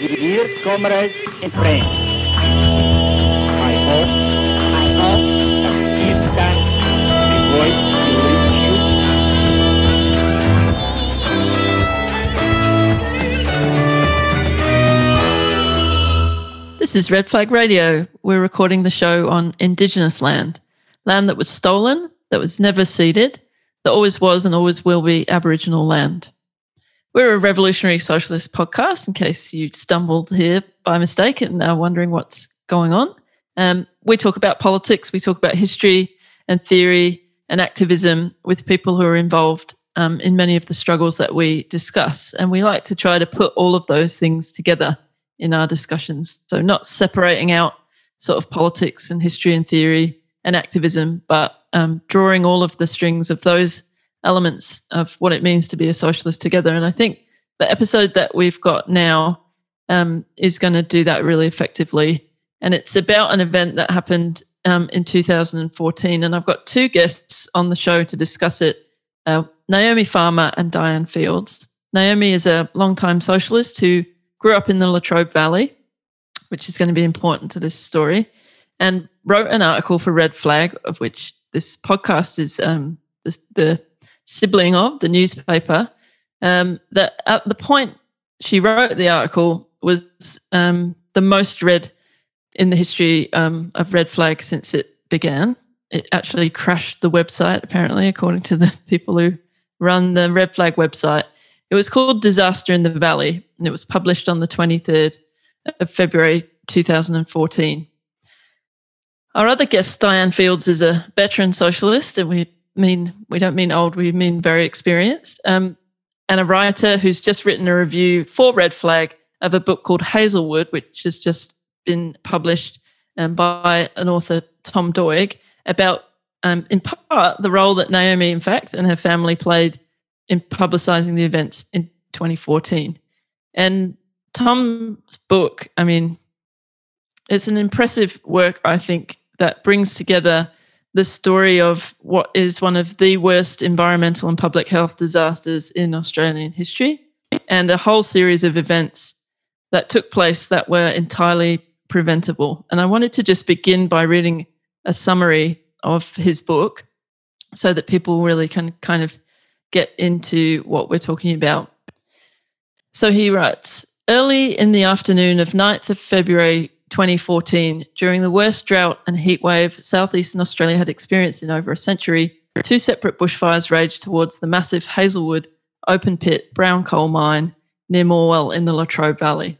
Dear comrades and friends, I hope, I hope that this voice reach you. This is Red Flag Radio. We're recording the show on Indigenous land, land that was stolen, that was never ceded, that always was and always will be Aboriginal land. We're a revolutionary socialist podcast, in case you stumbled here by mistake and are wondering what's going on. Um, we talk about politics, we talk about history and theory and activism with people who are involved um, in many of the struggles that we discuss. And we like to try to put all of those things together in our discussions. So, not separating out sort of politics and history and theory and activism, but um, drawing all of the strings of those elements of what it means to be a socialist together. And I think the episode that we've got now um, is going to do that really effectively. And it's about an event that happened um, in 2014. And I've got two guests on the show to discuss it uh, Naomi Farmer and Diane Fieldes. Naomi is a longtime socialist who grew up in the Latrobe Valley, which is going to be important to this story, and wrote an article for Red Flag, of which this podcast is um, the, the sibling of the newspaper. Um, that at the point she wrote the article was um, the most read in the history um, of Red Flag since it began. It actually crashed the website, apparently, according to the people who run the Red Flag website. It was called Disaster in the Valley, and it was published on the 23rd of February 2014. Our other guest, Diane Fieldes, is a veteran socialist, and we mean we don't mean old, we mean very experienced, um, and a writer who's just written a review for Red Flag of a book called Hazelwood, which has just been published um, by an author, Tom Doig, about, um, in part, the role that Naomi, in fact, and her family played in publicizing the events in 2014. And Tom's book, I mean, it's an impressive work, I think, that brings together the story of what is one of the worst environmental and public health disasters in Australian history and a whole series of events that took place that were entirely preventable. And I wanted to just begin by reading a summary of his book so that people really can kind of get into what we're talking about. So he writes Early in the afternoon of 9th of February 2014, during the worst drought and heatwave southeastern Australia had experienced in over a century, two separate bushfires raged towards the massive Hazelwood open pit brown coal mine near Morwell in the Latrobe Valley.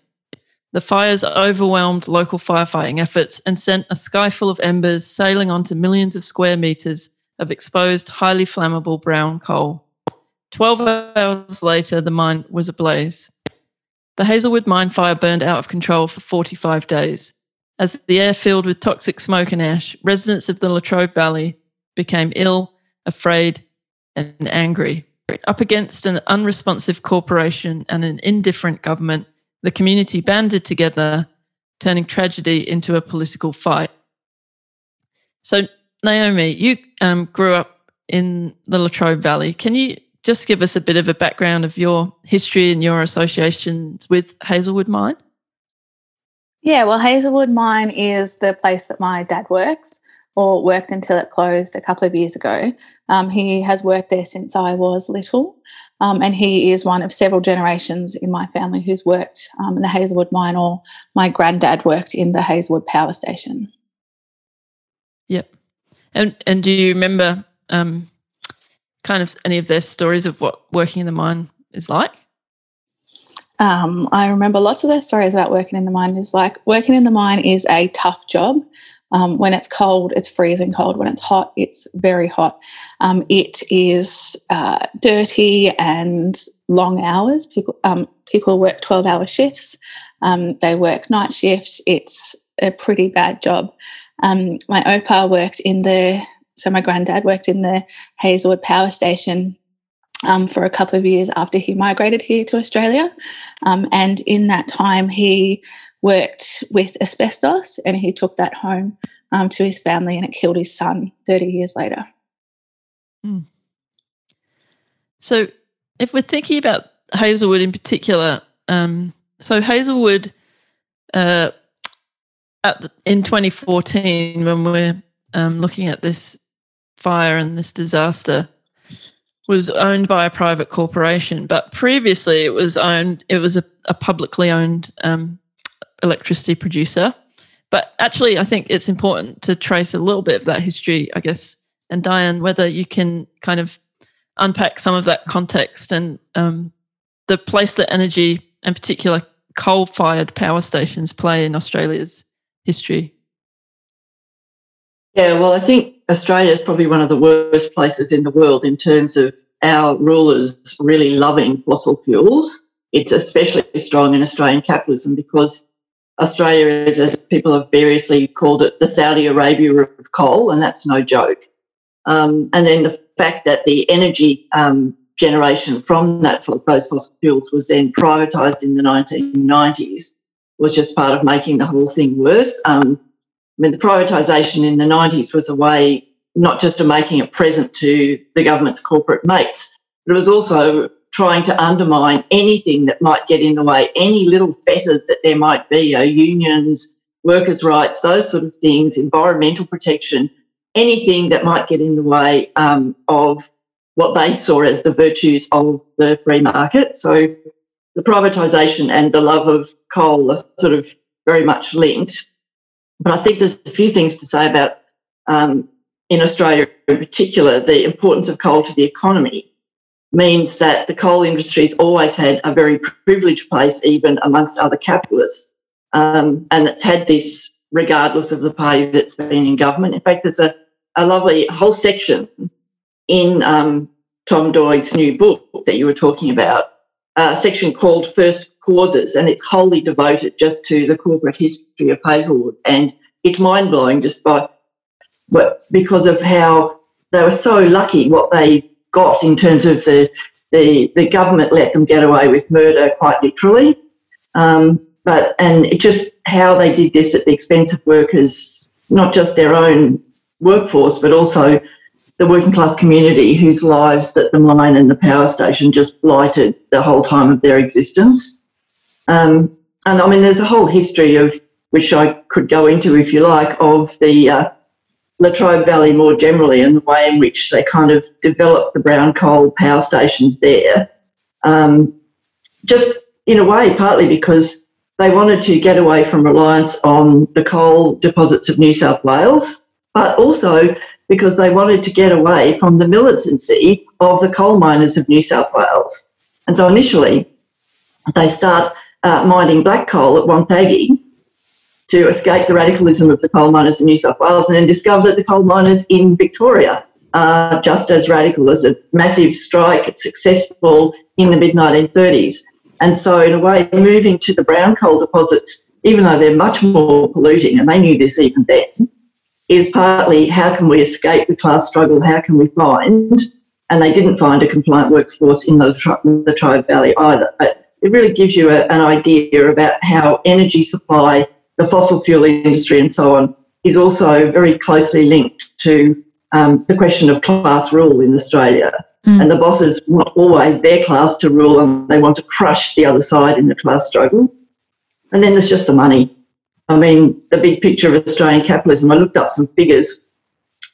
The fires overwhelmed local firefighting efforts and sent a sky full of embers sailing onto millions of square metres of exposed, highly flammable brown coal. Twelve hours later, the mine was ablaze. The Hazelwood mine fire burned out of control for 45 days. As the air filled with toxic smoke and ash, residents of the Latrobe Valley became ill, afraid, and angry. Up against an unresponsive corporation and an indifferent government, the community banded together, turning tragedy into a political fight. So, Naomi, you um, grew up in the Latrobe Valley. Can you just give us a bit of a background of your history and your associations with Hazelwood Mine? Yeah, well, Hazelwood Mine is the place that my dad works or worked until it closed a couple of years ago. Um, he has worked there since I was little, um, and he is one of several generations in my family who's worked um, in the Hazelwood mine, or my granddad worked in the Hazelwood power station. Yep. And and do you remember um, kind of any of their stories of what working in the mine is like? Um, I remember lots of their stories about working in the mine. Is like working in the mine is a tough job. Um, when it's cold, it's freezing cold. When it's hot, it's very hot. Um, it is uh, dirty and long hours. People um, people work twelve hour shifts. Um, they work night shifts. It's a pretty bad job. Um, my opa worked in the so my granddad worked in the Hazelwood power station um, for a couple of years after he migrated here to Australia. Um, and in that time, he worked with asbestos and he took that home um, to his family and it killed his son 30 years later. Mm. So, if we're thinking about Hazelwood in particular, um, so Hazelwood, uh, the, in 2014, when we're um, looking at this fire and this disaster, was owned by a private corporation, but previously it was owned. It was a, a publicly owned um, electricity producer. But actually, I think it's important to trace a little bit of that history, I guess. And Diane, whether you can kind of unpack some of that context and um, the place that energy, and particular coal-fired power stations, play in Australia's history. Yeah, well, I think Australia is probably one of the worst places in the world in terms of our rulers really loving fossil fuels. It's especially strong in Australian capitalism because Australia is, as people have variously called it, the Saudi Arabia of coal, and that's no joke. Um, and then the fact that the energy um, generation from that those fossil fuels was then privatised in the 1990s was just part of making the whole thing worse. Um, mean, the privatisation in the 90s was a way not just of making it present to the government's corporate mates, but it was also trying to undermine anything that might get in the way, any little fetters that there might be, uh, unions, workers' rights, those sort of things, environmental protection, anything that might get in the way um, of what they saw as the virtues of the free market. So the privatisation and the love of coal are sort of very much linked. But I think there's a few things to say about, um, in Australia in particular, the importance of coal to the economy means that the coal industry's always had a very privileged place, even amongst other capitalists. Um, and it's had this regardless of the party that's been in government. In fact, there's a, a lovely whole section in um, Tom Doig's new book that you were talking about, a section called First Causes, and it's wholly devoted just to the corporate history of Hazelwood. And it's mind blowing just by because of how they were so lucky what they got in terms of the the, the government let them get away with murder quite literally. Um, but and just how they did this at the expense of workers, not just their own workforce, but also the working class community whose lives that the mine and the power station just blighted the whole time of their existence. Um, and I mean, there's a whole history of which I could go into if you like of the uh, Latrobe Valley more generally and the way in which they kind of developed the brown coal power stations there. Um, just in a way, partly because they wanted to get away from reliance on the coal deposits of New South Wales, but also because they wanted to get away from the militancy of the coal miners of New South Wales. And so initially, they start uh, mining black coal at Wonthaggi to escape the radicalism of the coal miners in New South Wales and then discover that the coal miners in Victoria are just as radical as a massive strike. Successful in the mid 1930s. And so, in a way, moving to the brown coal deposits, even though they're much more polluting, and they knew this even then, is partly how can we escape the class struggle? How can we find? And they didn't find a compliant workforce in the, the Latrobe Valley either. But it really gives you a, an idea about how energy supply, the fossil fuel industry, and so on, is also very closely linked to um, the question of class rule in Australia. Mm. And the bosses want always their class to rule, and they want to crush the other side in the class struggle. And then there's just the money. I mean, the big picture of Australian capitalism, I looked up some figures.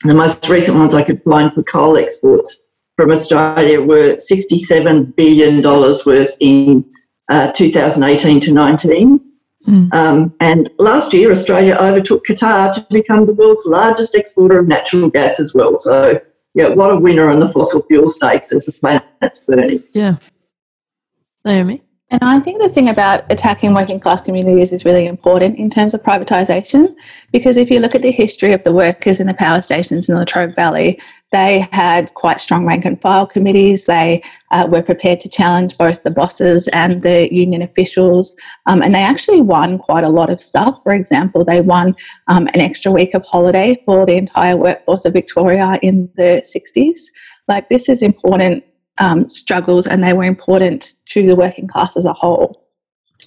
The most recent ones I could find for coal exports from Australia were $67 billion worth in uh, 2018 to 19. Mm. Um, and last year, Australia overtook Qatar to become the world's largest exporter of natural gas as well. So, yeah, what a winner on the fossil fuel stakes as the planet's burning. Yeah. Naomi? And I think the thing about attacking working class communities is really important in terms of privatisation, because if you look at the history of the workers in the power stations in the Latrobe Valley, they had quite strong rank and file committees. They uh, were prepared to challenge both the bosses and the union officials. Um, and they actually won quite a lot of stuff. For example, they won um, an extra week of holiday for the entire workforce of Victoria in the 60s. Like, this is important um, struggles and they were important to the working class as a whole.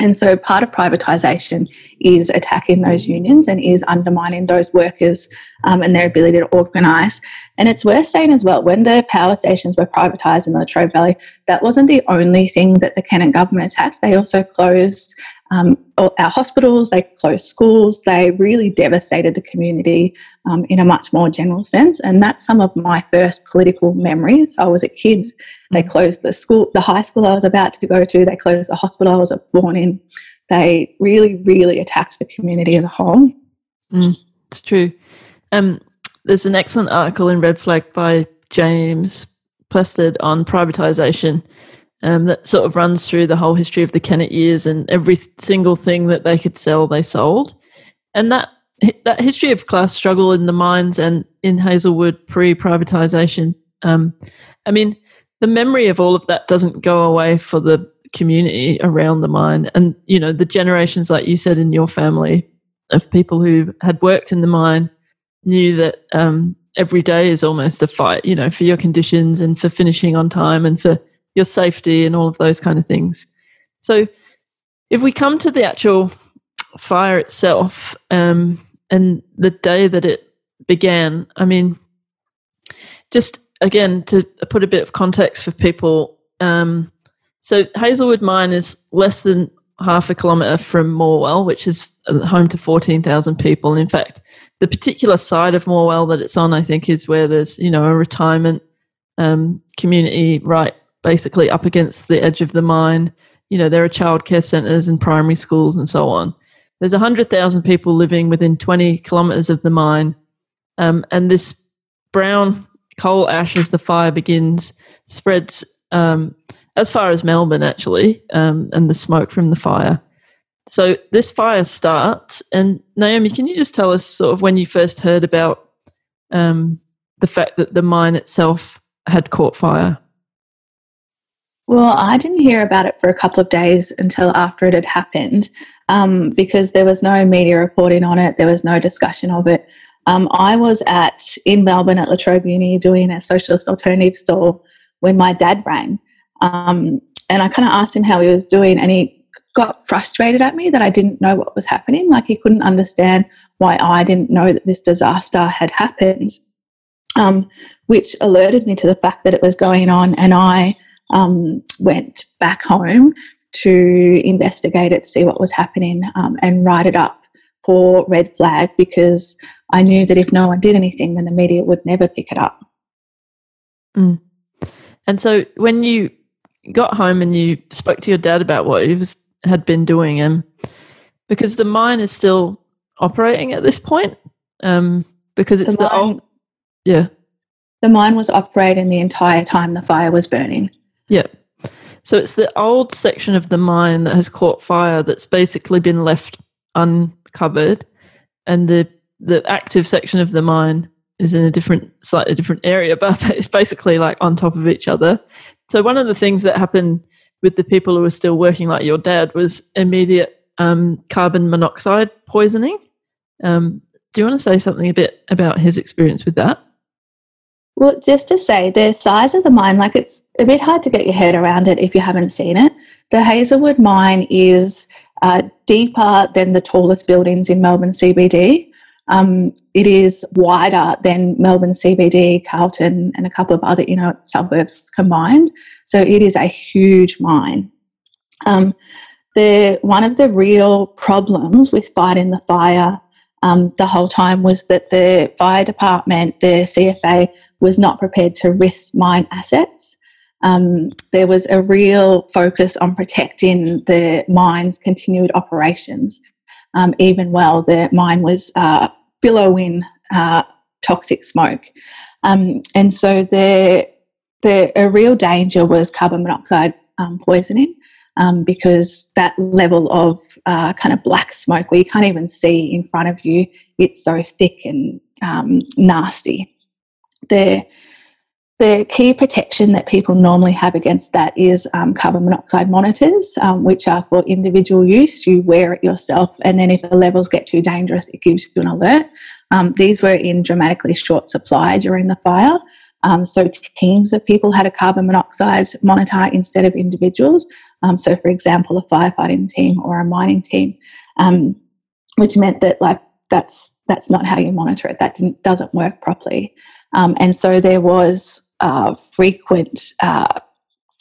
And so part of privatisation is attacking those unions and is undermining those workers um, and their ability to organise. And it's worth saying as well, when the power stations were privatised in the Latrobe Valley, that wasn't the only thing that the Kennett government attacked. They also closed um, our hospitals, they closed schools, they really devastated the community um, in a much more general sense. And that's some of my first political memories. I was a kid. They mm. closed the school, the high school I was about to go to, they closed the hospital I was born in. They really, really attacked the community as a whole. Mm, it's true. Um, there's an excellent article in Red Flag by James Plested on privatisation um, that sort of runs through the whole history of the Kennett years and every single thing that they could sell, they sold. And that that history of class struggle in the mines and in Hazelwood pre-privatization. Um, I mean, the memory of all of that doesn't go away for the community around the mine, and you know the generations, like you said, in your family of people who had worked in the mine knew that um, every day is almost a fight. You know, for your conditions and for finishing on time and for your safety and all of those kind of things. So, if we come to the actual fire itself um, and the day that it began, I mean, just again to put a bit of context for people. Um, so, Hazelwood Mine is less than half a kilometre from Morwell, which is home to 14,000 people. In fact, the particular side of Morwell that it's on, I think, is where there's, you know, a retirement um, community right basically up against the edge of the mine. You know, there are childcare centres and primary schools and so on. There's 100,000 people living within 20 kilometres of the mine. Um, and this brown coal ash as the fire begins spreads um, as far as Melbourne, actually, um, and the smoke from the fire. So this fire starts. And Naomi, can you just tell us sort of when you first heard about um, the fact that the mine itself had caught fire? Well, I didn't hear about it for a couple of days until after it had happened um, because there was no media reporting on it, there was no discussion of it. Um, I was at in Melbourne at La Trobe Uni doing a socialist alternative stall when my dad rang, um, and I kind of asked him how he was doing, and he got frustrated at me that I didn't know what was happening. Like he couldn't understand why I didn't know that this disaster had happened, um, which alerted me to the fact that it was going on, and I um, went back home to investigate it, see what was happening, um, and write it up for Red Flag because I knew that if no one did anything, then the media would never pick it up. Mm. And so when you got home and you spoke to your dad about what he was had been doing, and um, because the mine is still operating at this point, um, because it's the, the mine, old, yeah, the mine was operating the entire time the fire was burning. Yeah. So it's the old section of the mine that has caught fire that's basically been left uncovered, and the the active section of the mine is in a different, slightly different area, but it's basically like on top of each other. So one of the things that happened with the people who were still working, like your dad, was immediate um, carbon monoxide poisoning. Um, do you want to say something a bit about his experience with that? Well, just to say, the size of the mine, like it's a bit hard to get your head around it if you haven't seen it. The Hazelwood mine is uh, deeper than the tallest buildings in Melbourne CBD. Um, it is wider than Melbourne CBD, Carlton, and a couple of other know suburbs combined. So it is a huge mine. Um, the one of the real problems with fighting the fire um, the whole time was that the fire department, the CFA, was not prepared to risk mine assets. Um, there was a real focus on protecting the mine's continued operations. Um, even while the mine was uh, billowing uh, toxic smoke. Um, and so the, the, a real danger was carbon monoxide um, poisoning. Um, because that level of uh, kind of black smoke where you can't even see in front of you, it's so thick and um, nasty. The the key protection that people normally have against that is um, carbon monoxide monitors, um, which are for individual use. You wear it yourself, and then if the levels get too dangerous, it gives you an alert. Um, these were in dramatically short supply during the fire. Um, so teams of people had a carbon monoxide monitor instead of individuals. Um, so, for example, a firefighting team or a mining team, um, which meant that like that's that's not how you monitor it. That doesn't work properly. Um, and so there was uh, frequent uh,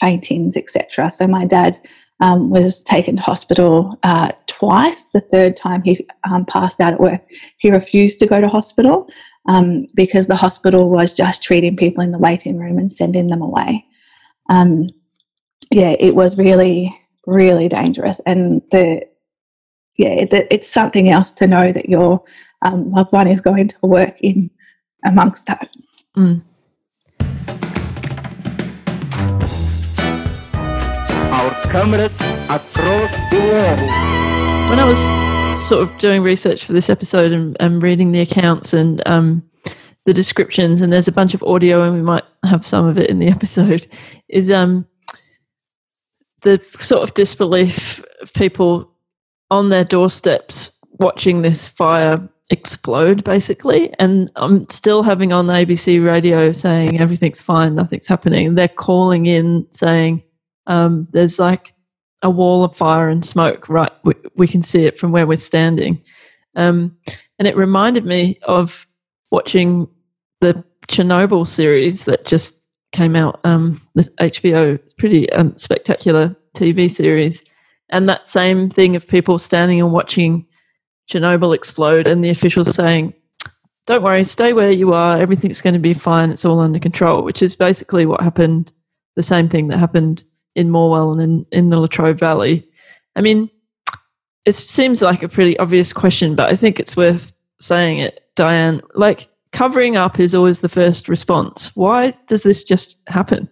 faintings, etc. So my dad um, was taken to hospital uh, twice. The third time he um, passed out at work, he refused to go to hospital um, because the hospital was just treating people in the waiting room and sending them away. Um, yeah, it was really, really dangerous, and the yeah, it's something else to know that your um, loved one is going to work in amongst that. Mm. Our comrades across the world. When I was sort of doing research for this episode and, and reading the accounts and um, the descriptions, and there's a bunch of audio, and we might have some of it in the episode, is um, the sort of disbelief of people on their doorsteps watching this fire explode basically. And i'm still having on the abc radio saying everything's fine nothing's happening. They're calling in saying um, there's like a wall of fire and smoke right? We, we can see it from where we're standing. Um, and it reminded me of watching the chernobyl series that just came out um, the hbo pretty um, spectacular tv series. And that same thing of people standing and watching Chernobyl explode and the officials saying, don't worry, stay where you are, everything's going to be fine, it's all under control, which is basically what happened, the same thing that happened in Morwell and in, in the Latrobe Valley. I mean, it seems like a pretty obvious question, but I think it's worth saying it, Diane. Like, covering up is always the first response. Why does this just happen?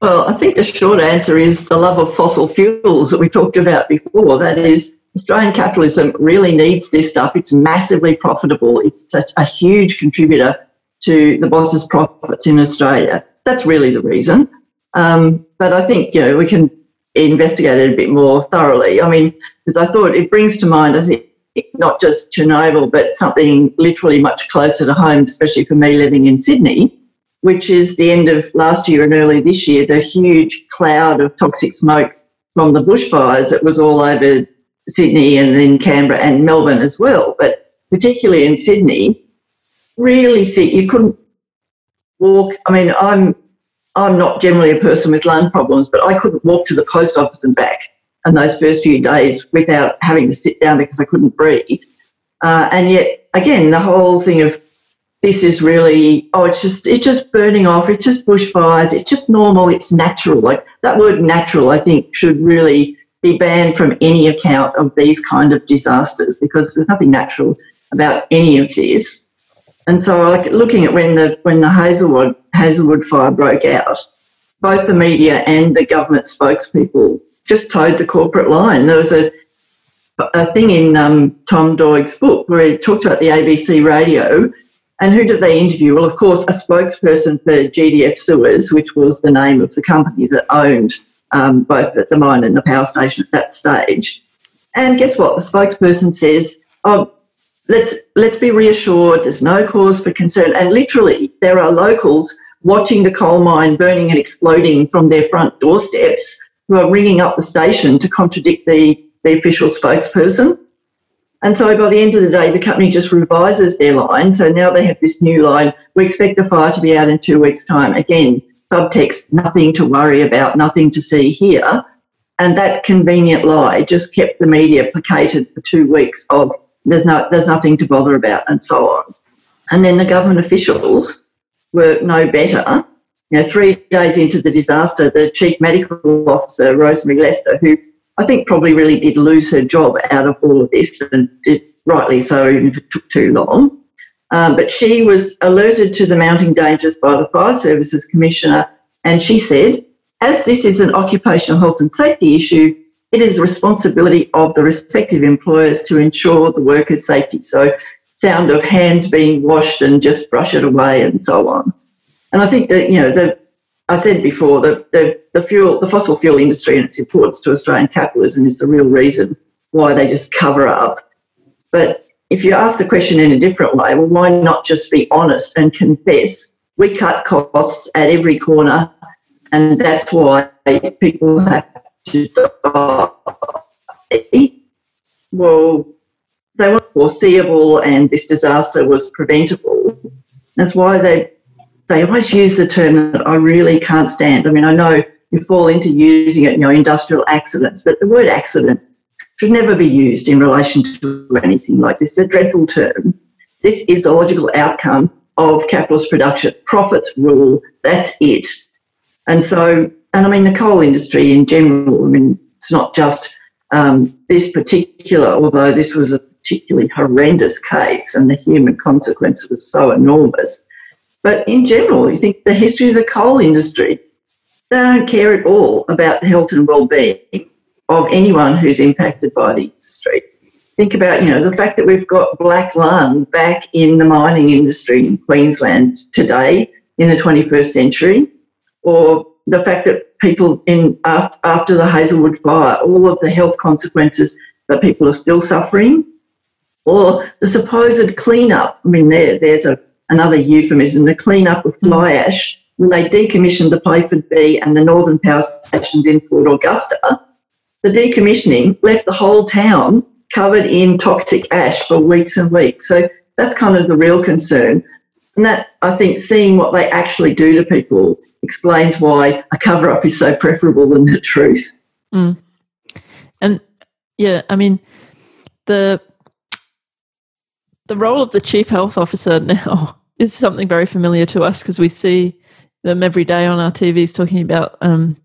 Well, I think the short answer is the love of fossil fuels that we talked about before. That is, Australian capitalism really needs this stuff. It's massively profitable. It's such a huge contributor to the boss's profits in Australia. That's really the reason. Um, but I think you know we can investigate it a bit more thoroughly. I mean, because I thought it brings to mind, I think, not just Chernobyl, but something literally much closer to home, especially for me living in Sydney, which is the end of last year and early this year, the huge cloud of toxic smoke from the bushfires that was all over Sydney and in Canberra and Melbourne as well, but particularly in Sydney, really think you couldn't walk. I mean, I'm I'm not generally a person with lung problems, but I couldn't walk to the post office and back in those first few days without having to sit down because I couldn't breathe. Uh, and yet, again, the whole thing of this is really oh, it's just it's just burning off. It's just bushfires. It's just normal. It's natural. Like that word "natural," I think should really be banned from any account of these kind of disasters because there's nothing natural about any of this. And so, like looking at when the when the Hazelwood Hazelwood fire broke out, both the media and the government spokespeople just toed the corporate line. There was a a thing in um, Tom Doig's book where he talks about the ABC radio. And who did they interview? Well, of course, a spokesperson for GDF Suez, which was the name of the company that owned um, both at the mine and the power station at that stage. And guess what? The spokesperson says, "Oh, let's let's be reassured. There's no cause for concern." And literally, there are locals watching the coal mine burning and exploding from their front doorsteps who are ringing up the station to contradict the the official spokesperson. And so by the end of the day, the company just revises their line. So now they have this new line. We expect the fire to be out in two weeks' time. Again, subtext, nothing to worry about, nothing to see here. And that convenient lie just kept the media placated for two weeks of there's no there's nothing to bother about and so on. And then the government officials were no better. You know, three days into the disaster, the chief medical officer, Rosemary Lester, who I think probably really did lose her job out of all of this and did rightly so, even if it took too long, um, but she was alerted to the mounting dangers by the Fire Services Commissioner, and she said, as this is an occupational health and safety issue, it is the responsibility of the respective employers to ensure the workers' safety. So, sound of hands being washed and just brush it away and so on. And I think that, you know, the, I said before, the, the, the fuel, the fossil fuel industry and its importance to Australian capitalism is the real reason why they just cover up. But if you ask the question in a different way, well, why not just be honest and confess we cut costs at every corner, and that's why people have to die. Well, they were foreseeable, and this disaster was preventable. That's why they they always use the term that I really can't stand. I mean, I know you fall into using it, you know, industrial accidents, but the word accident should never be used in relation to anything like this. It's a dreadful term. This is the logical outcome of capitalist production. Profits rule, that's it. And so, and I mean, the coal industry in general, I mean, it's not just um, this particular, although this was a particularly horrendous case and the human consequence was so enormous. But in general, you think the history of the coal industry, they don't care at all about health and well-being of anyone who's impacted by the industry. Think about, you know, the fact that we've got black lung back in the mining industry in Queensland today in the 21st century, or the fact that people in after the Hazelwood fire, all of the health consequences that people are still suffering, or the supposed cleanup. I mean, there, there's a another euphemism, the cleanup of mm. fly ash, when they decommissioned the Playford B and the Northern Power stations in Port Augusta, the decommissioning left the whole town covered in toxic ash for weeks and weeks. So that's kind of the real concern. And that, I think, seeing what they actually do to people explains why a cover up is so preferable than the truth. Mm. And yeah, I mean, the the role of the chief health officer now is something very familiar to us because we see them every day on our TVs talking about um,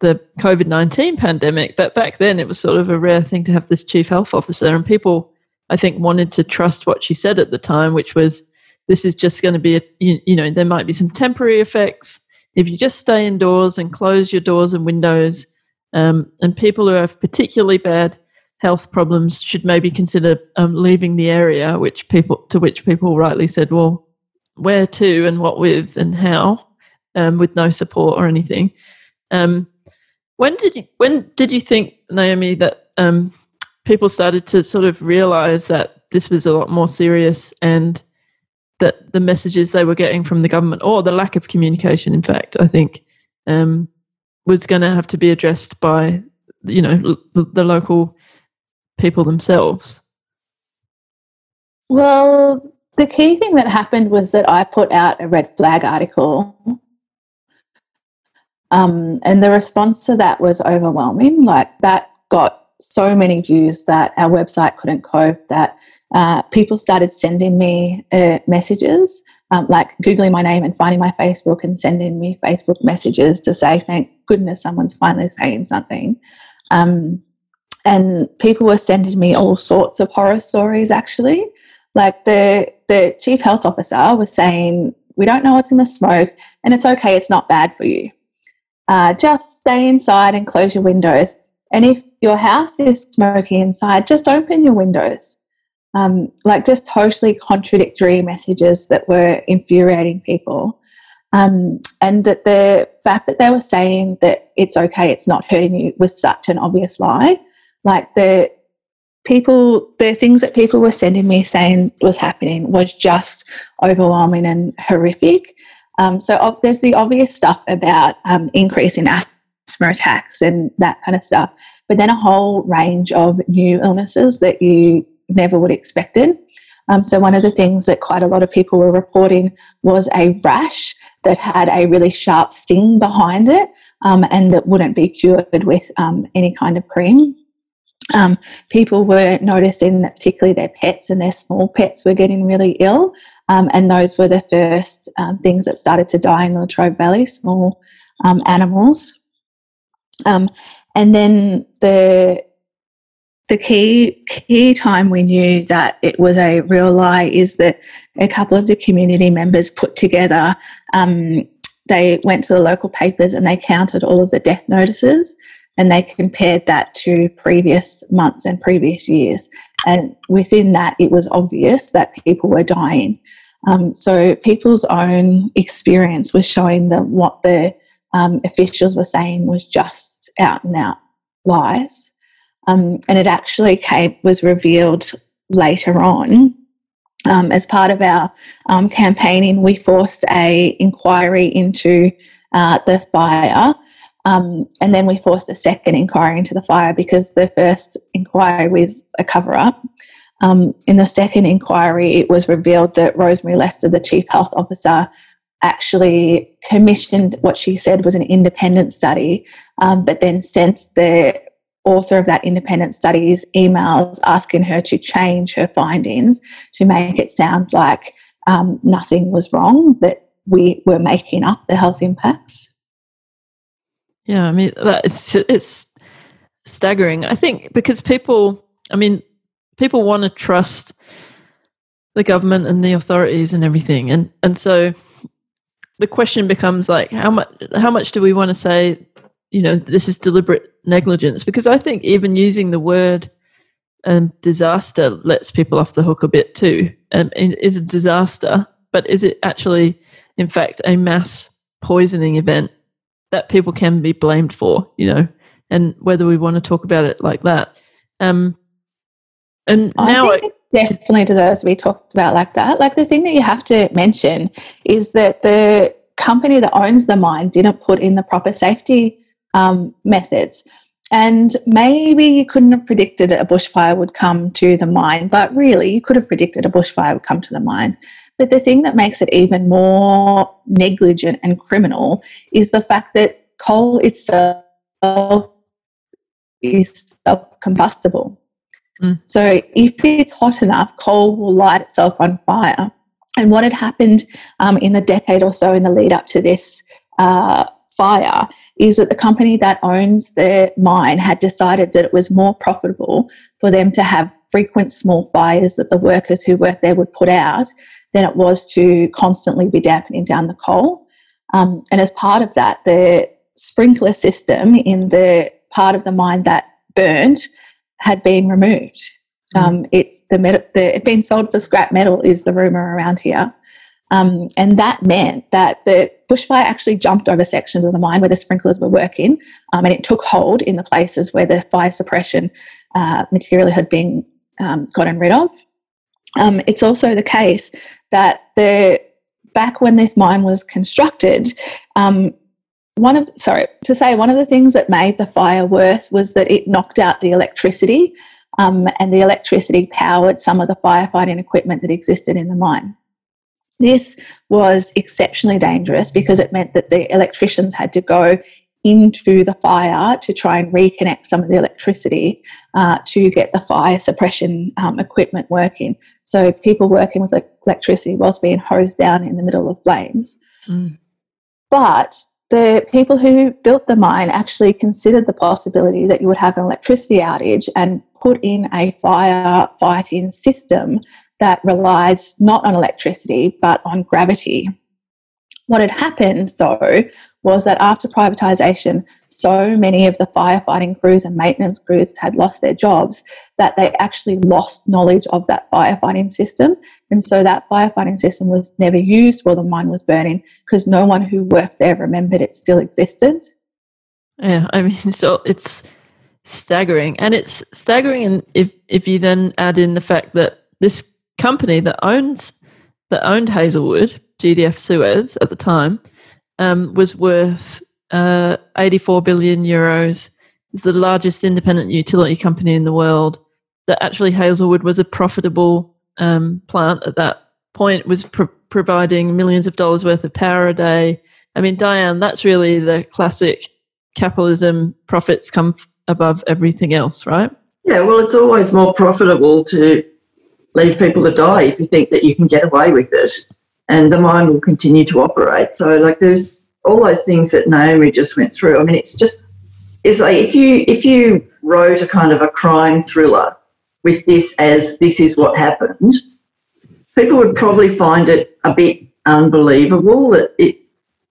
the COVID 19 pandemic. But back then, it was sort of a rare thing to have this chief health officer. And people, I think, wanted to trust what she said at the time, which was this is just going to be a, you, you know, there might be some temporary effects. If you just stay indoors and close your doors and windows, um, and people who have particularly bad health problems should maybe consider um, leaving the area, which people to which people rightly said, well, where to and what with and how, um, with no support or anything. Um, when did you when did you think, Naomi, that um, people started to sort of realize that this was a lot more serious and that the messages they were getting from the government or the lack of communication, in fact, I think, um, was going to have to be addressed by you know the local people themselves? Well, the key thing that happened was that I put out a red flag article. Um, and the response to that was overwhelming. Like that got so many views that our website couldn't cope, that uh, people started sending me uh, messages, um, like Googling my name and finding my Facebook and sending me Facebook messages to say, thank goodness someone's finally saying something. Um, and people were sending me all sorts of horror stories actually like the the chief health officer was saying we don't know what's in the smoke and it's okay it's not bad for you uh, just stay inside and close your windows. And if your house is smoky inside just open your windows. Um, like just totally contradictory messages that were infuriating people. Um, and that the fact that they were saying that it's okay it's not hurting you was such an obvious lie. Like the people, the things that people were sending me saying was happening was just overwhelming and horrific. Um, so there's the obvious stuff about um, increase in asthma attacks and that kind of stuff, but then a whole range of new illnesses that you never would expected. Um, so one of the things that quite a lot of people were reporting was a rash that had a really sharp sting behind it um, and that wouldn't be cured with um, any kind of cream um, people were noticing that particularly their pets and their small pets were getting really ill. Um, and those were the first um, things that started to die in the Latrobe Valley, small um, animals. Um, and then the the key key time we knew that it was a real lie is that a couple of the community members put together. Um, they went to the local papers and they counted all of the death notices and they compared that to previous months and previous years. And within that, it was obvious that people were dying. Um, so people's own experience was showing them what the um, officials were saying was just out and out lies. Um, and it actually came was revealed later on um, as part of our um, campaigning, we forced a inquiry into uh, the fire. Um, and then we forced a second inquiry into the fire because the first inquiry was a cover up. Um, in the second inquiry, it was revealed that Rosemary Lester, the Chief Health Officer, actually commissioned what she said was an independent study, um, but then sent the author of that independent studies emails asking her to change her findings to make it sound like um, nothing was wrong, that we were making up the health impacts. Yeah, I mean, it's, it's staggering. I think because people, I mean, people want to trust the government and the authorities and everything. And, and so the question becomes like, how much, how much do we want to say you know, this is deliberate negligence because I think even using the word um, disaster lets people off the hook a bit too. Um, it is a disaster, but is it actually, in fact, a mass poisoning event that people can be blamed for? You know, and whether we want to talk about it like that. Um, and now I think it definitely deserves to be talked about like that. Like the thing that you have to mention is that the company that owns the mine didn't put in the proper safety um, methods. And maybe you couldn't have predicted a bushfire would come to the mine, but really you could have predicted a bushfire would come to the mine. But the thing that makes it even more negligent and criminal is the fact that coal itself is combustible. Mm. So if it's hot enough, coal will light itself on fire. And what had happened um, in the decade or so in the lead up to this uh, fire is that the company that owns the mine had decided that it was more profitable for them to have frequent small fires that the workers who work there would put out than it was to constantly be dampening down the coal. Um, and as part of that, the sprinkler system in the part of the mine that burned had been removed. Mm. Um, it's the, metal, the it been sold for scrap metal is the rumor around here. Um, and that meant that the bushfire actually jumped over sections of the mine where the sprinklers were working, um, and it took hold in the places where the fire suppression uh, material had been um, gotten rid of. Um, it's also the case that the back when this mine was constructed, um, one of sorry to say one of the things that made the fire worse was that it knocked out the electricity, um, and the electricity powered some of the firefighting equipment that existed in the mine. This was exceptionally dangerous because it meant that the electricians had to go into the fire to try and reconnect some of the electricity uh, to get the fire suppression um, equipment working. So people working with electricity whilst being hosed down in the middle of flames. Mm. But the people who built the mine actually considered the possibility that you would have an electricity outage and put in a fire fighting system that relied not on electricity but on gravity. What had happened, though, was that after privatisation, so many of the firefighting crews and maintenance crews had lost their jobs that they actually lost knowledge of that firefighting system. And so that firefighting system was never used while the mine was burning because no one who worked there remembered it still existed. Yeah, I mean, so it's staggering. And it's staggering and if, if you then add in the fact that this company that owns that owned Hazelwood, GDF Suez at the time, um, was worth uh, 84 billion euros. It's the largest independent utility company in the world. That actually Hazelwood was a profitable um, plant at that point, was pro- providing millions of dollars worth of power a day. I mean, Diane, that's really the classic capitalism. Profits come above everything else, right? Yeah, well, it's always more profitable to leave people to die if you think that you can get away with it and the mine will continue to operate. So like there's all those things that Naomi just went through. I mean it's just it's like if you if you wrote a kind of a crime thriller with this as this is what happened, people would probably find it a bit unbelievable that it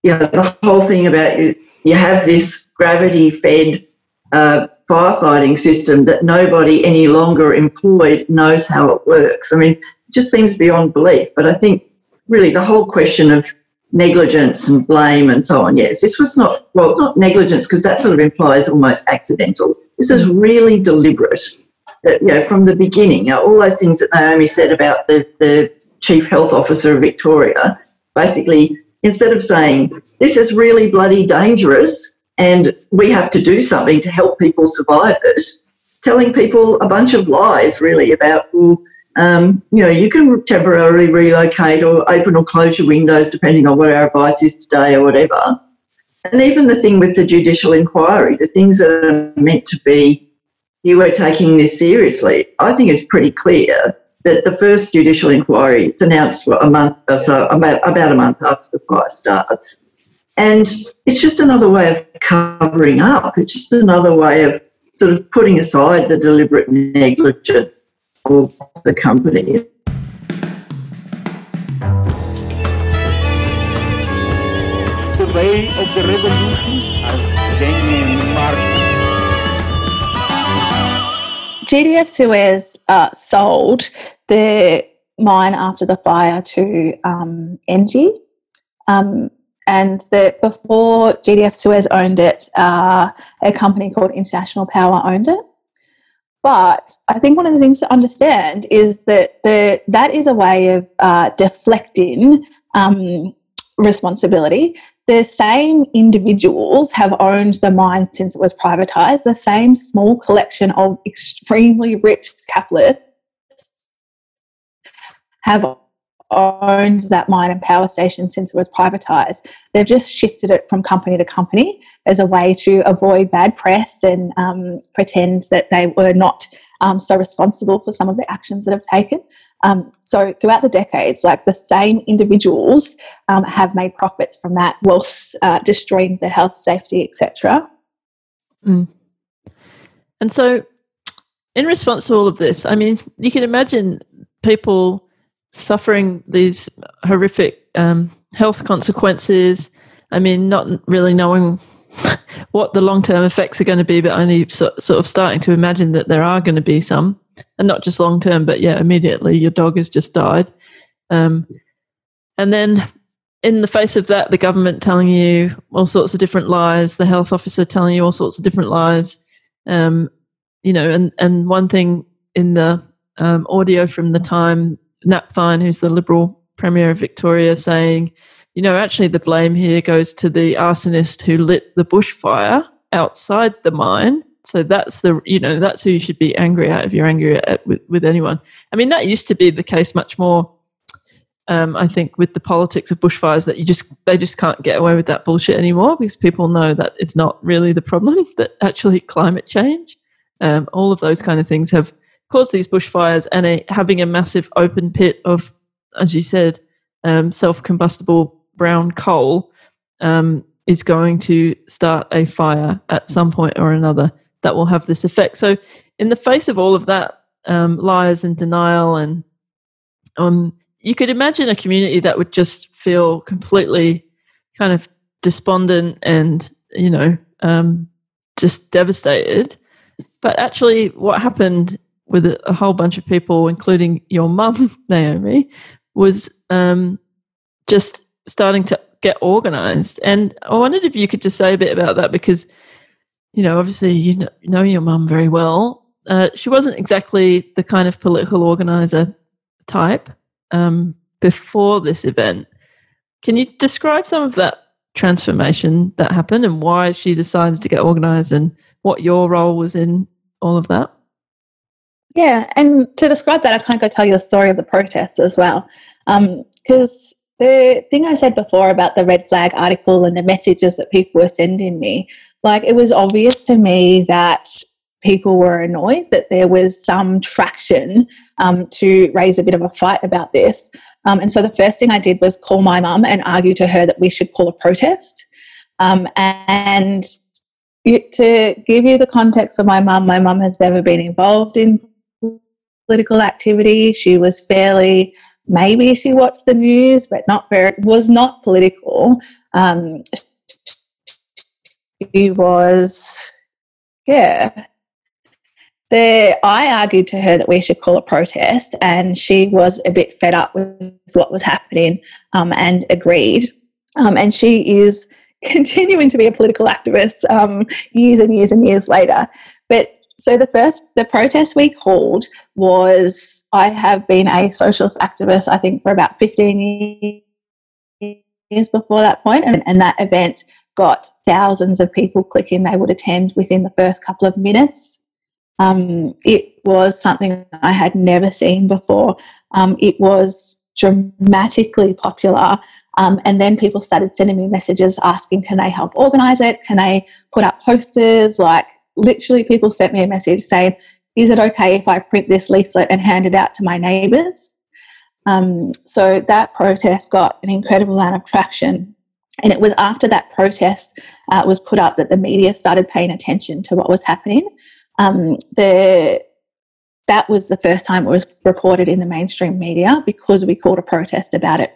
you know the whole thing about you you have this gravity fed uh, firefighting system that nobody any longer employed knows how it works. I mean, it just seems beyond belief. But I think really the whole question of negligence and blame and so on, yes, this was not, well, it's not negligence because that sort of implies almost accidental. This is really deliberate. Uh, you know, from the beginning, you know, all those things that Naomi said about the, the chief health officer of Victoria, basically, instead of saying, this is really bloody dangerous and we have to do something to help people survive it, telling people a bunch of lies really about, well, um, you know, you can temporarily relocate or open or close your windows depending on what our advice is today or whatever. And even the thing with the judicial inquiry, the things that are meant to be, you were taking this seriously, I think it's pretty clear that the first judicial inquiry, it's announced a month or so, about, about a month after the fire starts. And it's just another way of covering up. It's just another way of sort of putting aside the deliberate negligence of the company. The way of the revolution as Lenin marked GDF Suez uh, sold the mine after the fire to um, Engie. Um, and the, before GDF Suez owned it, uh, a company called International Power owned it. But I think one of the things to understand is that the, that is a way of uh, deflecting um, responsibility. The same individuals have owned the mine since it was privatized, the same small collection of extremely rich capitalists have owned that mine and power station since it was privatized. They've just shifted it from company to company as a way to avoid bad press and um, pretend that they were not um, so responsible for some of the actions that have taken. Um, so throughout the decades, like the same individuals um, have made profits from that, whilst uh, destroying the health, safety, etc. Mm. And so, in response to all of this, I mean, you can imagine people suffering these horrific um, health consequences. I mean, not really knowing what the long term effects are going to be, but only so, sort of starting to imagine that there are going to be some, and not just long term, but yeah, immediately your dog has just died. Um, and then in the face of that, the government telling you all sorts of different lies, the health officer telling you all sorts of different lies. Um, you know, and, and one thing in the um, audio from the time Napthine, who's the Liberal Premier of Victoria, saying, you know, actually the blame here goes to the arsonist who lit the bushfire outside the mine. So that's the, you know, that's who you should be angry at if you're angry at with, with anyone. I mean, that used to be the case much more. Um, I think with the politics of bushfires, that you just they just can't get away with that bullshit anymore because people know that it's not really the problem. That actually climate change, um, all of those kind of things have cause these bushfires and a, having a massive open pit of, as you said, um, self combustible brown coal um, is going to start a fire at some point or another that will have this effect. So, in the face of all of that um, lies and denial, and um, you could imagine a community that would just feel completely kind of despondent and, you know, um, just devastated. But actually, what happened with a, a whole bunch of people, including your mum, Naomi, was um, just starting to get organized. And I wondered if you could just say a bit about that because, you know, obviously you know, know your mum very well. Uh, she wasn't exactly the kind of political organizer type um, before this event. Can you describe some of that transformation that happened and why she decided to get organized and what your role was in all of that? Yeah, and to describe that, I of go tell you the story of the protest as well. Because um, the thing I said before about the red flag article and the messages that people were sending me, like it was obvious to me that people were annoyed that there was some traction um, to raise a bit of a fight about this. Um, and so the first thing I did was call my mum and argue to her that we should call a protest. Um, and to give you the context of my mum, my mum has never been involved in political activity. She was fairly, maybe she watched the news, but not very, was not political. Um, she was, yeah. The, I argued to her that we should call a protest, and she was a bit fed up with what was happening um, and agreed. Um, and she is continuing to be a political activist um, years and years and years later. But so the first the protest we called was I have been a socialist activist I think for about 15 years before that point and, and that event got thousands of people clicking they would attend within the first couple of minutes. Um, it was something I had never seen before. Um, it was dramatically popular um, and then people started sending me messages asking can they help organize it? Can they put up posters? Like literally people sent me a message saying, is it okay if I print this leaflet and hand it out to my neighbours? Um, so that protest got an incredible amount of traction. And it was after that protest uh, was put up that the media started paying attention to what was happening. Um, the, that was the first time it was reported in the mainstream media because we called a protest about it.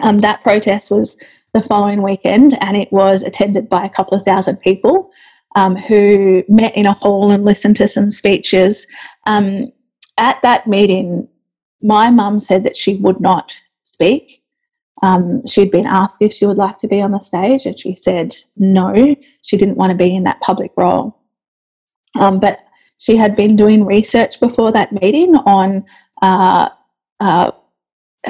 Um, that protest was the following weekend and it was attended by a couple of thousand people um, who met in a hall and listened to some speeches. Um, at that meeting, my mum said that she would not speak. Um, she'd been asked if she would like to be on the stage, and she said no, she didn't want to be in that public role. Um, but she had been doing research before that meeting on uh, uh,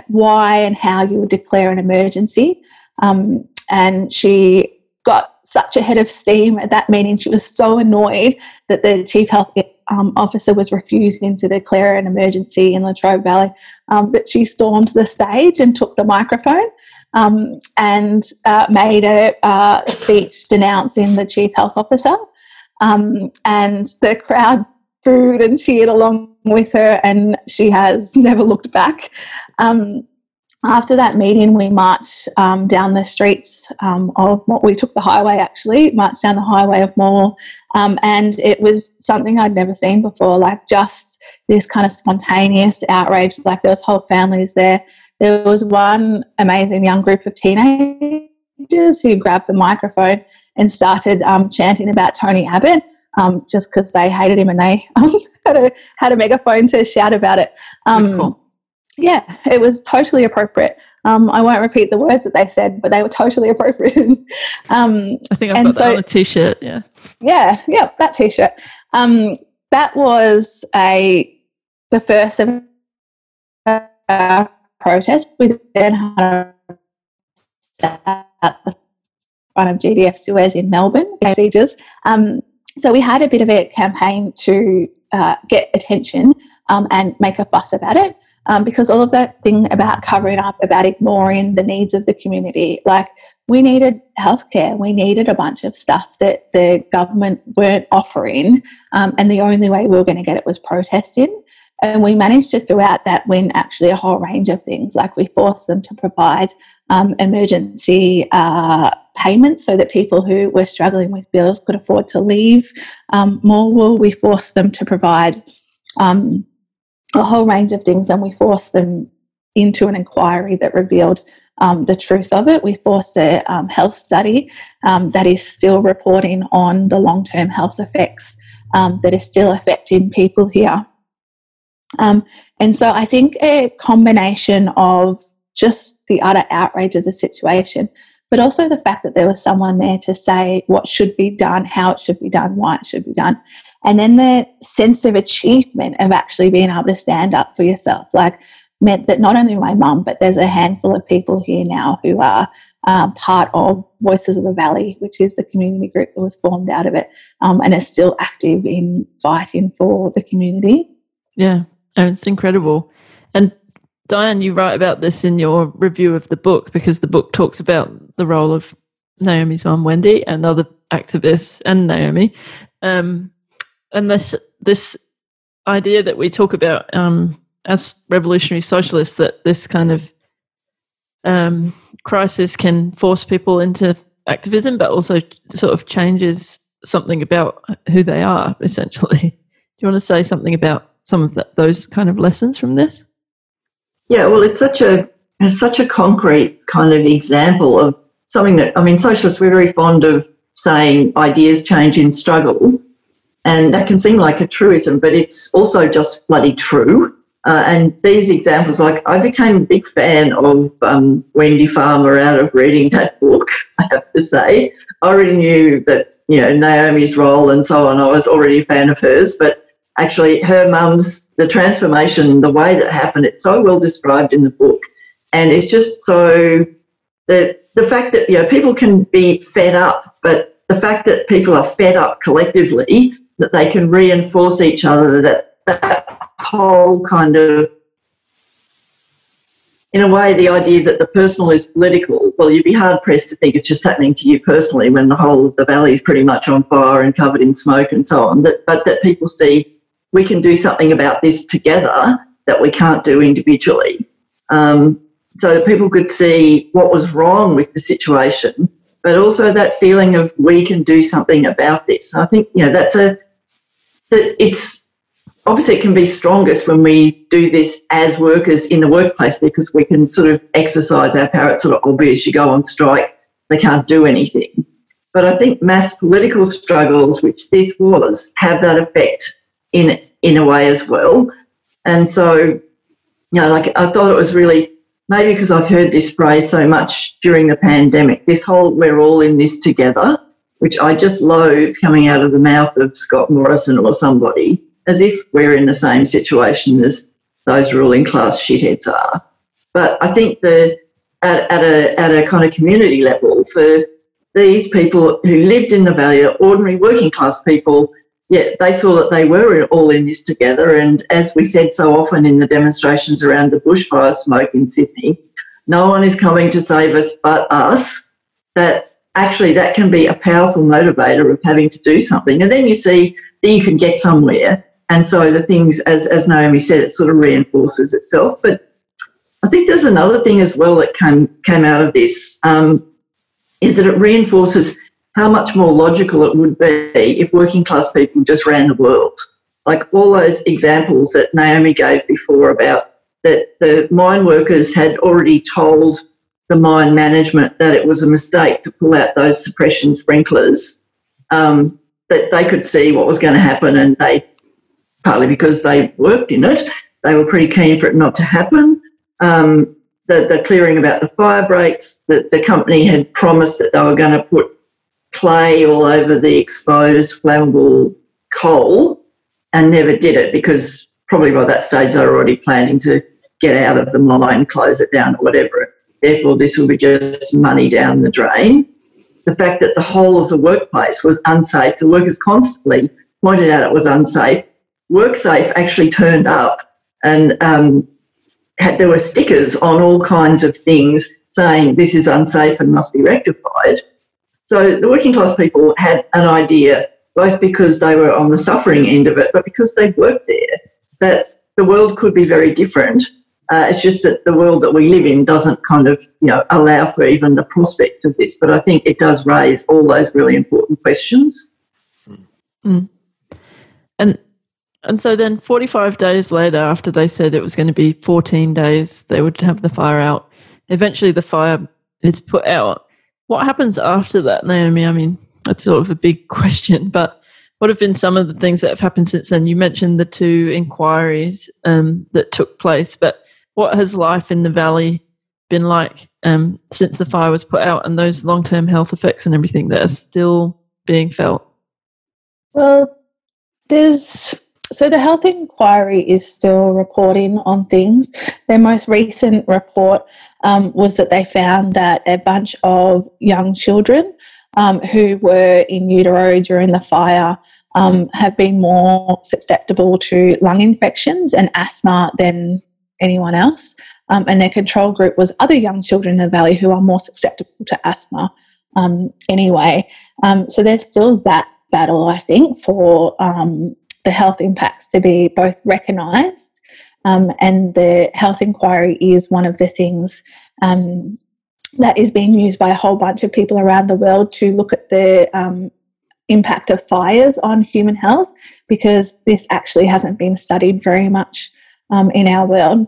why and how you would declare an emergency. Um, and she got such a head of steam at that meeting. She was so annoyed that the chief health um, officer was refusing to declare an emergency in Latrobe Valley um, that she stormed the stage and took the microphone um, and uh, made a uh, speech denouncing the chief health officer. Um, and the crowd booed and cheered along with her, and she has never looked back. Um, after that meeting, we marched um, down the streets um, of we took the highway actually, marched down the highway of Morwell, um, and it was something I'd never seen before. Like just this kind of spontaneous outrage. Like there was whole families there. There was one amazing young group of teenagers who grabbed the microphone and started um, chanting about Tony Abbott. Um, just because they hated him and they um, had a had a megaphone to shout about it. Cool yeah, it was totally appropriate. Um, I won't repeat the words that they said, but they were totally appropriate. um, I think I've got so, that on a t-shirt. Yeah, yeah, yeah, that t-shirt. Um, that was a the first of protest. We then had at the front of GDF Suez in Melbourne, sieges. Um, so we had a bit of a campaign to uh, get attention um, and make a fuss about it um, because all of that thing about covering up, about ignoring the needs of the community, like we needed healthcare, we needed a bunch of stuff that the government weren't offering, um, and the only way we were going to get it was protesting. And we managed to throughout that win actually a whole range of things. Like we forced them to provide um, emergency uh, payments so that people who were struggling with bills could afford to leave um, Morwell. We forced them to provide um, a whole range of things, and we forced them into an inquiry that revealed um, the truth of it. We forced a um, health study um, that is still reporting on the long term health effects um, are still affecting people here. Um, and so I think a combination of just the utter outrage of the situation, but also the fact that there was someone there to say what should be done, how it should be done, why it should be done, and then the sense of achievement of actually being able to stand up for yourself, like meant that not only my mum, but there's a handful of people here now who are um, part of Voices of the Valley, which is the community group that was formed out of it um, and is still active in fighting for the community. Yeah, and it's incredible. And Diane, you write about this in your review of the book because the book talks about the role of Naomi's mum, Wendy, and other activists and Naomi. Um, and this this idea that we talk about um, as revolutionary socialists that this kind of um, crisis can force people into activism, but also sort of changes something about who they are. Essentially, do you want to say something about some of the, those kind of lessons from this? Yeah, well, it's such a it's such a concrete kind of example of something that I mean, socialists we're very fond of saying ideas change in struggle, and that can seem like a truism, but it's also just bloody true. Uh, and these examples, like I became a big fan of um, Wendy Farmer out of reading that book, I have to say. I already knew that you know Naomi's role and so on. I was already a fan of hers, but actually her mum's the transformation, the way that happened, it's so well described in the book, and it's just so that the fact that you know people can be fed up, but the fact that people are fed up collectively, that they can reinforce each other, that that whole kind of in a way, the idea that the personal is political, well, you'd be hard pressed to think it's just happening to you personally when the whole of the valley is pretty much on fire and covered in smoke and so on. That, but that people see we can do something about this together that we can't do individually. Um, so that people could see what was wrong with the situation, but also that feeling of we can do something about this. I think you know that's a that it's obviously it can be strongest when we do this as workers in the workplace because we can sort of exercise our power. It's sort of obvious you go on strike, they can't do anything. But I think mass political struggles, which this was, have that effect in in a way as well. And so, you know, like I thought it was really maybe because I've heard this phrase so much during the pandemic, this whole we're all in this together, which I just loathe coming out of the mouth of Scott Morrison or somebody as if we're in the same situation as those ruling class shitheads are. But I think the at, at a at a kind of community level for these people who lived in the valley, ordinary working class people, yeah, they saw that they were all in this together. And as we said so often in the demonstrations around the bushfire smoke in Sydney, no one is coming to save us but us. That actually that can be a powerful motivator of having to do something. And then you see that you can get somewhere and so the things, as, as Naomi said, it sort of reinforces itself. But I think there's another thing as well that came, came out of this um, is that it reinforces how much more logical it would be if working class people just ran the world. Like all those examples that Naomi gave before about that the mine workers had already told the mine management that it was a mistake to pull out those suppression sprinklers, um, that they could see what was going to happen and they partly because they worked in it. They were pretty keen for it not to happen. Um, the, the clearing about the fire breaks, the, the company had promised that they were going to put clay all over the exposed flammable coal and never did it because probably by that stage they were already planning to get out of the mine, close it down, or whatever. Therefore, this will be just money down the drain. The fact that the whole of the workplace was unsafe, the workers constantly pointed out it was unsafe, WorkSafe actually turned up and um, had, there were stickers on all kinds of things saying this is unsafe and must be rectified. So the working class people had an idea, both because they were on the suffering end of it, but because they worked there, that the world could be very different. Uh, it's just that the world that we live in doesn't kind of, you know, allow for even the prospect of this. But I think it does raise all those really important questions. Mm. And and so then 45 days later, after they said it was going to be 14 days, they would have the fire out. Eventually, the fire is put out. What happens after that, Naomi? I mean, that's sort of a big question, but what have been some of the things that have happened since then? You mentioned the two inquiries um, that took place, but what has life in the valley been like um, since the fire was put out and those long term health effects and everything that are still being felt? Well, there's so the health inquiry is still reporting on things. Their most recent report um, was that they found that a bunch of young children um, who were in utero during the fire um, have been more susceptible to lung infections and asthma than anyone else. Um, and their control group was other young children in the valley who are more susceptible to asthma um, anyway. Um, so there's still that battle, I think, for the health impacts to be both recognised, um, and the health inquiry is one of the things um, that is being used by a whole bunch of people around the world to look at the um, impact of fires on human health, because this actually hasn't been studied very much um, in our world.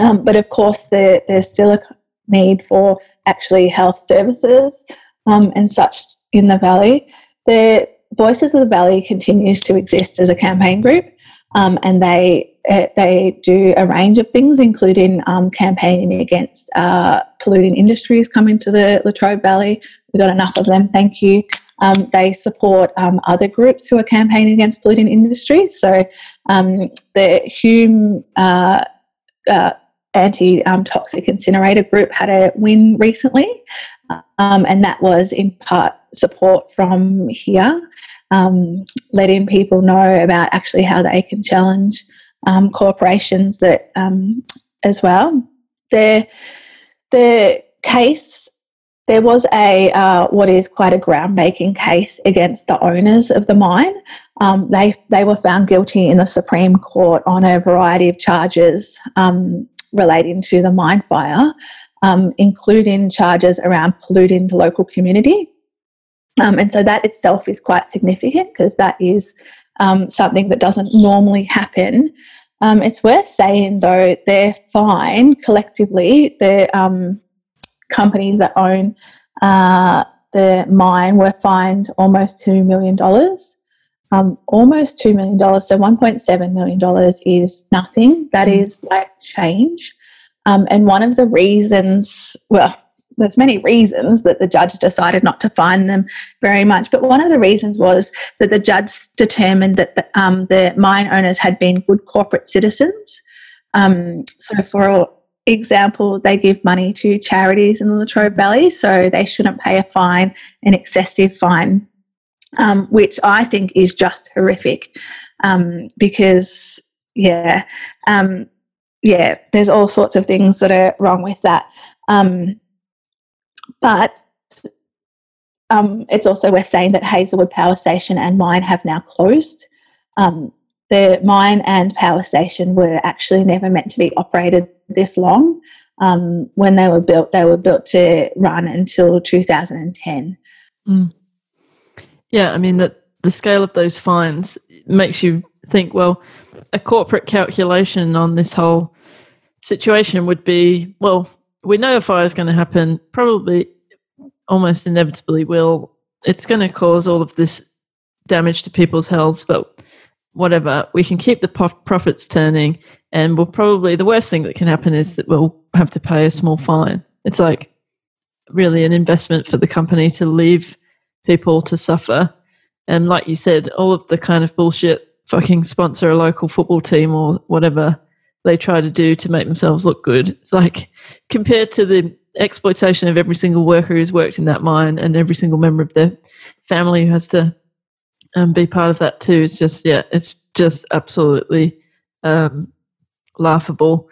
Um, but of course, there, there's still a need for actually health services um, and such in the valley. The Voices of the Valley continues to exist as a campaign group, um, and they uh, they do a range of things, including um, campaigning against uh, polluting industries coming to the Latrobe Valley. We've got enough of them, thank you. Um, they support um, other groups who are campaigning against polluting industries. So um, the Hume uh, uh, anti toxic incinerator group had a win recently, um, and that was in part support from here, um, letting people know about actually how they can challenge um, corporations that um, as well. The the case there was a uh, what is quite a groundbreaking case against the owners of the mine. Um, they they were found guilty in the Supreme Court on a variety of charges um, relating to the mine fire, um, including charges around polluting the local community. Um, and so that itself is quite significant because that is um, something that doesn't normally happen. Um, it's worth saying though, they're fine collectively. The companies that own uh, the mine were fined almost $2 million. Um, almost $2 million. So $1.7 million is nothing. That mm. like change. Um, and one of the reasons, well, there's many reasons that the judge decided not to fine them very much, but one of the reasons was that the judge determined that the, um, the mine owners had been good corporate citizens. Um, so, for example, they give money to charities in the Latrobe Valley, so they shouldn't pay a fine, an excessive fine, um, which I think is just horrific um, because, yeah, um, yeah, there's all sorts of things that are wrong with that. Um, but um, it's also worth saying that Hazelwood Power Station and mine have now closed. Um, the mine and power station were actually never meant to be operated this long. Um, when they were built, they were built to run until 2010. Mm. Yeah, I mean that the scale of those fines makes you think. Well, a corporate calculation on this whole situation would be well, we know a fire is going to happen, probably almost inevitably will. It's going to cause all of this damage to people's health, but whatever, we can keep the profits turning. And we'll probably, the worst thing that can happen is that we'll have to pay a small fine. It's like really an investment for the company to leave people to suffer. And like you said, all of the kind of bullshit fucking sponsor a local football team or whatever they try to do to make themselves look good. It's like compared to the exploitation of every single worker who's worked in that mine and every single member of their family who has to um, be part of that too. It's just yeah, it's just absolutely um, laughable.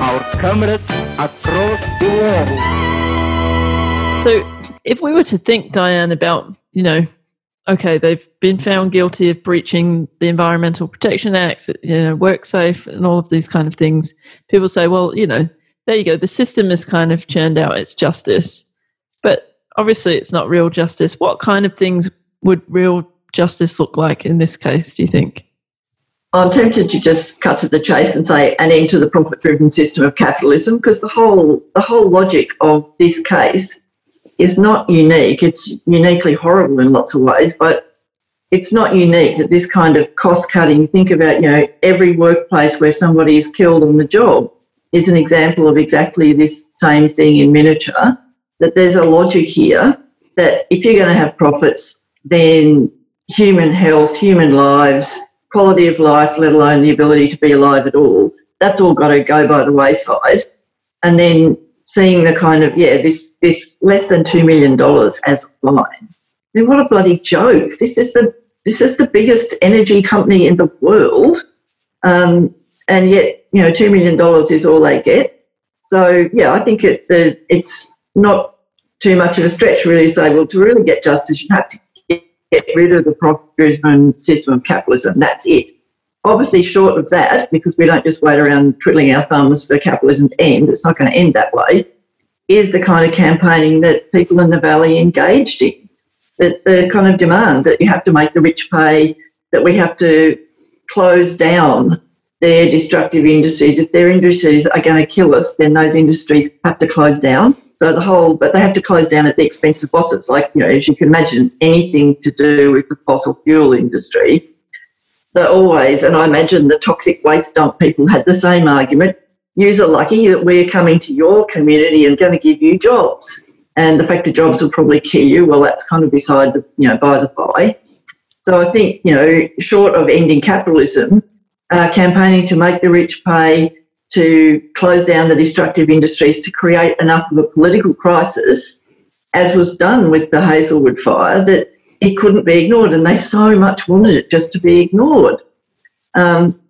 Our comrades across the world. So, if we were to think, Diane, about you know okay, they've been found guilty of breaching the Environmental Protection Act, you know, WorkSafe, and all of these kind of things. People say, well, you know, there you go. The system is kind of churned out its justice, obviously, it's not real justice. What kind of things would real justice look like in this case? Do you think? I'm tempted to just cut to the chase and say an end to the profit-driven system of capitalism, because the whole the whole logic of this case is not unique. It's uniquely horrible in lots of ways, but it's not unique that this kind of cost cutting, think about, you know, every workplace where somebody is killed on the job is an example of exactly this same thing in miniature. That there's a logic here that if you're going to have profits, then human health, human lives, quality of life, let alone the ability to be alive at all, that's all got to go by the wayside. And then seeing the kind of yeah this this less than two million dollars as fine. I mean, what a bloody joke! This is the this is the biggest energy company in the world, um, and yet you know two million dollars is all they get. So yeah, I think it the, it's not too much of a stretch really to say well to really get justice you have to get, rid of the profit-driven system of capitalism. That's it. Obviously, short of that, because we don't just wait around twiddling our thumbs for capitalism to end, it's not going to end that way, is the kind of campaigning that people in the valley engaged in. That the kind of demand that you have to make the rich pay, that we have to close down their destructive industries. If their industries are going to kill us, then those industries have to close down. So the whole, but they have to close down at the expense of bosses. Like, you know, as you can imagine, anything to do with the fossil fuel industry they always, and I imagine the toxic waste dump people had the same argument. you're lucky that we're coming to your community and going to give you jobs. And the fact that jobs will probably kill you, well, that's kind of beside the, you know, by the by. So I think, you know, short of ending capitalism, uh, campaigning to make the rich pay, to close down the destructive industries, to create enough of a political crisis, as was done with the Hazelwood fire, that it couldn't be ignored. And they so much wanted it just to be ignored. Um,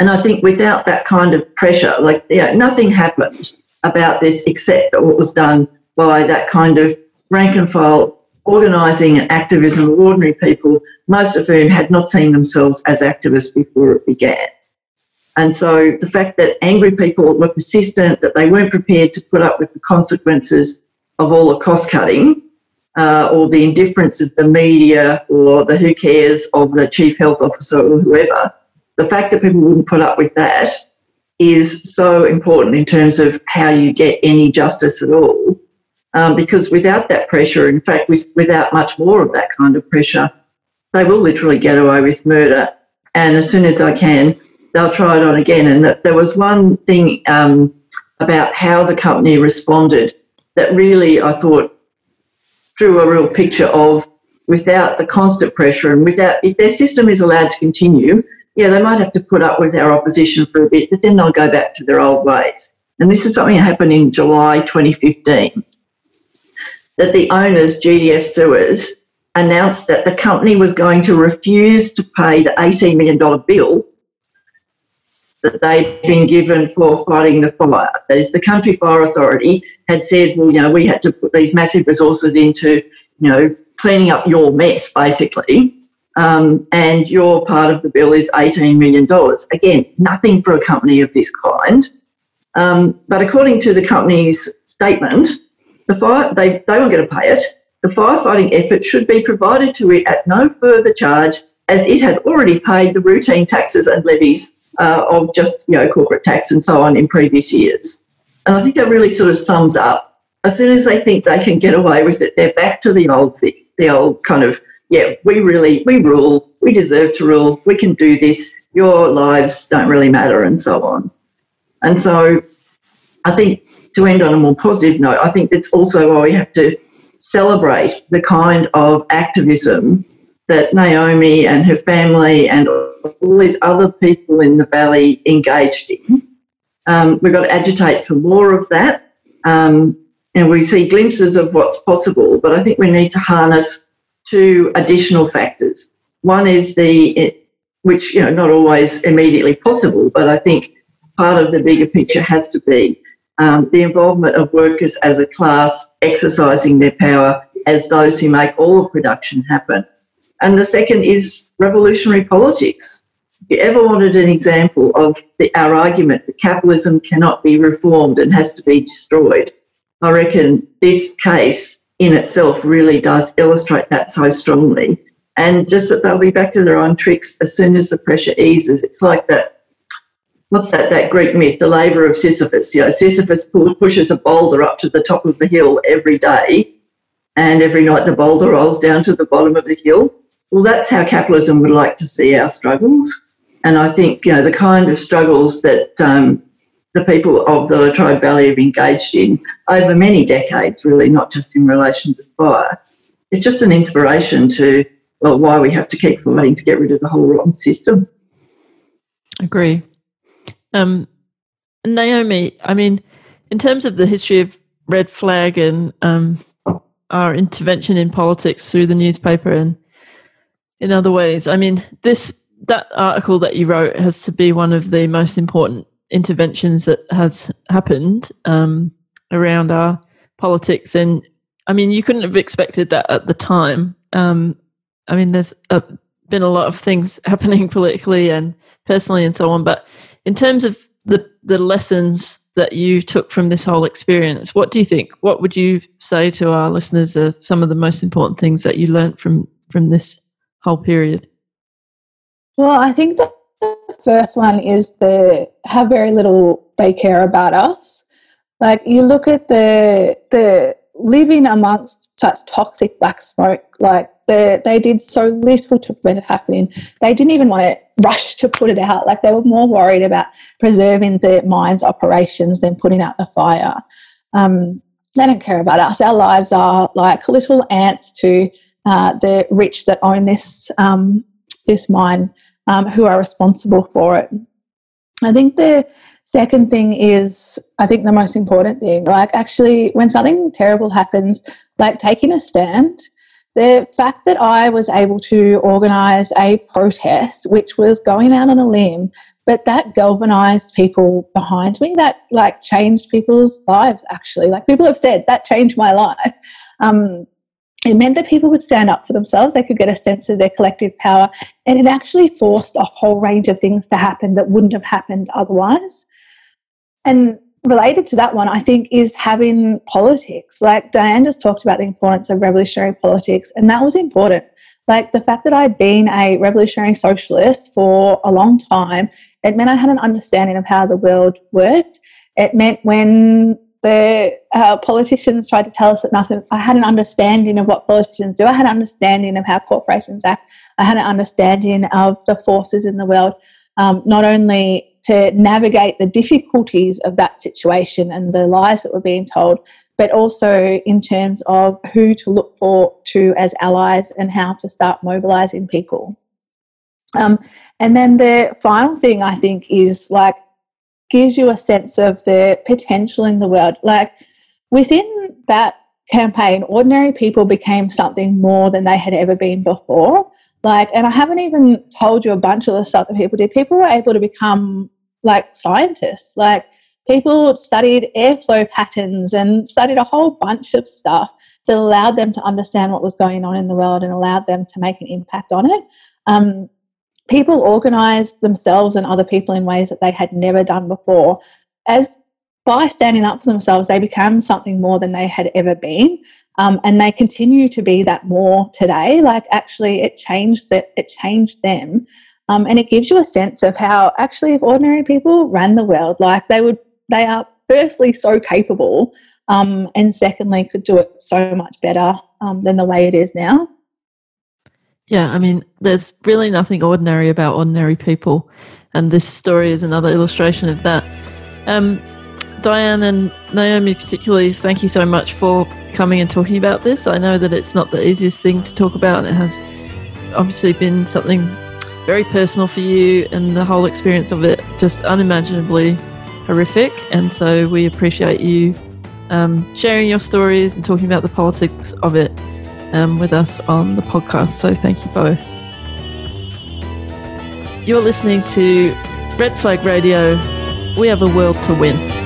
and I think without that kind of pressure, like, yeah, nothing happened about this except what was done by that kind of rank and file organising and activism of ordinary people, most of whom had not seen themselves as activists before it began. And so the fact that angry people were persistent, that they weren't prepared to put up with the consequences of all the cost cutting, uh, or the indifference of the media, or the who cares of the chief health officer or whoever, the fact that people wouldn't put up with that is so important in terms of how you get any justice at all. Um, because without that pressure, in fact, with, without much more of that kind of pressure, they will literally get away with murder. And as soon as they can, they'll try it on again. And there was one thing um, about how the company responded that really, I thought, drew a real picture of without the constant pressure and without, if their system is allowed to continue, yeah, they might have to put up with our opposition for a bit, but then they'll go back to their old ways. And this is something that happened in July 2015 that the owners, GDF Suez, announced that the company was going to refuse to pay the $18 million bill that they'd been given for fighting the fire. That is, the Country Fire Authority had said, well, you know, we had to put these massive resources into, you know, cleaning up your mess, basically um, and your part of the bill is $18 million. Again, nothing for a company of this kind. Um, but according to the company's statement, the fire, they, they weren't going to pay it. The firefighting effort should be provided to it at no further charge as it had already paid the routine taxes and levies uh, of just, you know, corporate tax and so on in previous years. And I think that really sort of sums up. As soon as they think they can get away with it, they're back to the old thing, the old kind of yeah, we really, we rule, we deserve to rule, we can do this, your lives don't really matter, and so on. And so I think to end on a more positive note, I think that's also why we have to celebrate the kind of activism that Naomi and her family and all these other people in the valley engaged in. Um, we've got to agitate for more of that. Um, and we see glimpses of what's possible, but I think we need to harness two additional factors. One is the, which, you know, not always immediately possible, but I think part of the bigger picture has to be um, the involvement of workers as a class exercising their power as those who make all of production happen. And the second is revolutionary politics. If you ever wanted an example of the, our argument that capitalism cannot be reformed and has to be destroyed, I reckon this case in itself really does illustrate that so strongly. And just that they'll be back to their own tricks as soon as the pressure eases. It's like that. What's that? That Greek myth, the labour of Sisyphus. You know, Sisyphus pushes a boulder up to the top of the hill every day, and every night the boulder rolls down to the bottom of the hill. Well, that's how capitalism would like to see our struggles. And I think you know the kind of struggles that um, the people of the Latrobe Valley have engaged in over many decades, really, not just in relation to fire. It's just an inspiration to well, why we have to keep fighting to get rid of the whole rotten system. Agree. Um, Naomi, I mean, in terms of the history of Red Flag and um, our intervention in politics through the newspaper and in other ways, I mean, this that article that you wrote has to be one of the most important interventions that has happened um, around our politics. And I mean, you couldn't have expected that at the time. Um, I mean, there's a, been a lot of things happening politically and personally and so on. But in terms of the, the lessons that you took from this whole experience, what do you think? What would you say to our listeners are some of the most important things that you learned from, from this whole period? Well, I think the first one is the how very little they care about us. Like you look at the the living amongst such toxic black smoke, like they, they did so little to prevent it happening. They didn't even want to rush to put it out. Like they were more worried about preserving the mine's operations than putting out the fire. Um, they don't care about us. Our lives are like little ants to uh, the rich that own this um, this mine, um, who are responsible for it. I think the second thing is, I think the most important thing, like actually, when something terrible happens, like taking a stand the fact that I was able to organise a protest, which was going out on a limb, but that galvanized people behind me, that like changed people's lives actually. Like people have said, that changed my life. Um, it meant that people would stand up for themselves, they could get a sense of their collective power, and it actually forced a whole range of things to happen that wouldn't have happened otherwise. And related to that one, I think, is having politics. Like Diane just talked about the importance of revolutionary politics, and that was important. Like the fact that I'd been a revolutionary socialist for a long time, it meant I had an understanding of how the world worked. It meant when the uh, politicians tried to tell us that nothing, I had an understanding of what politicians do. I had an understanding of how corporations act. I had an understanding of the forces in the world, um, not only to navigate the difficulties of that situation and the lies that were being told, but also in terms of who to look for to as allies and how to start mobilizing people. Um, and then the final thing I think is like gives you a sense of the potential in the world. Like within that campaign, ordinary people became something more than they had ever been before. Like, and I haven't even told you a bunch of the stuff that people did. People were able to become like scientists. Like people studied airflow patterns and studied a whole bunch of stuff that allowed them to understand what was going on in the world and allowed them to make an impact on it. Um, people organized themselves and other people in ways that they had never done before. As by standing up for themselves, they became something more than they had ever been. Um, and they continue to be that more today. Like actually, it changed that it changed them. Um, and it gives you a sense of how actually if ordinary people ran the world, like they would, they are firstly so capable, um, and secondly could do it so much better um, than the way it is now. Yeah, I mean, there's really nothing ordinary about ordinary people, and this story is another illustration of that. Um, Diane and Naomi, particularly, thank you so much for coming and talking about this. I know that it's not the easiest thing to talk about, and it has obviously been something very personal for you and the whole experience of it just unimaginably horrific. And so we appreciate you um, sharing your stories and talking about the politics of it um, with us on the podcast. So thank you both. You're listening to Red Flag Radio. We have a world to win.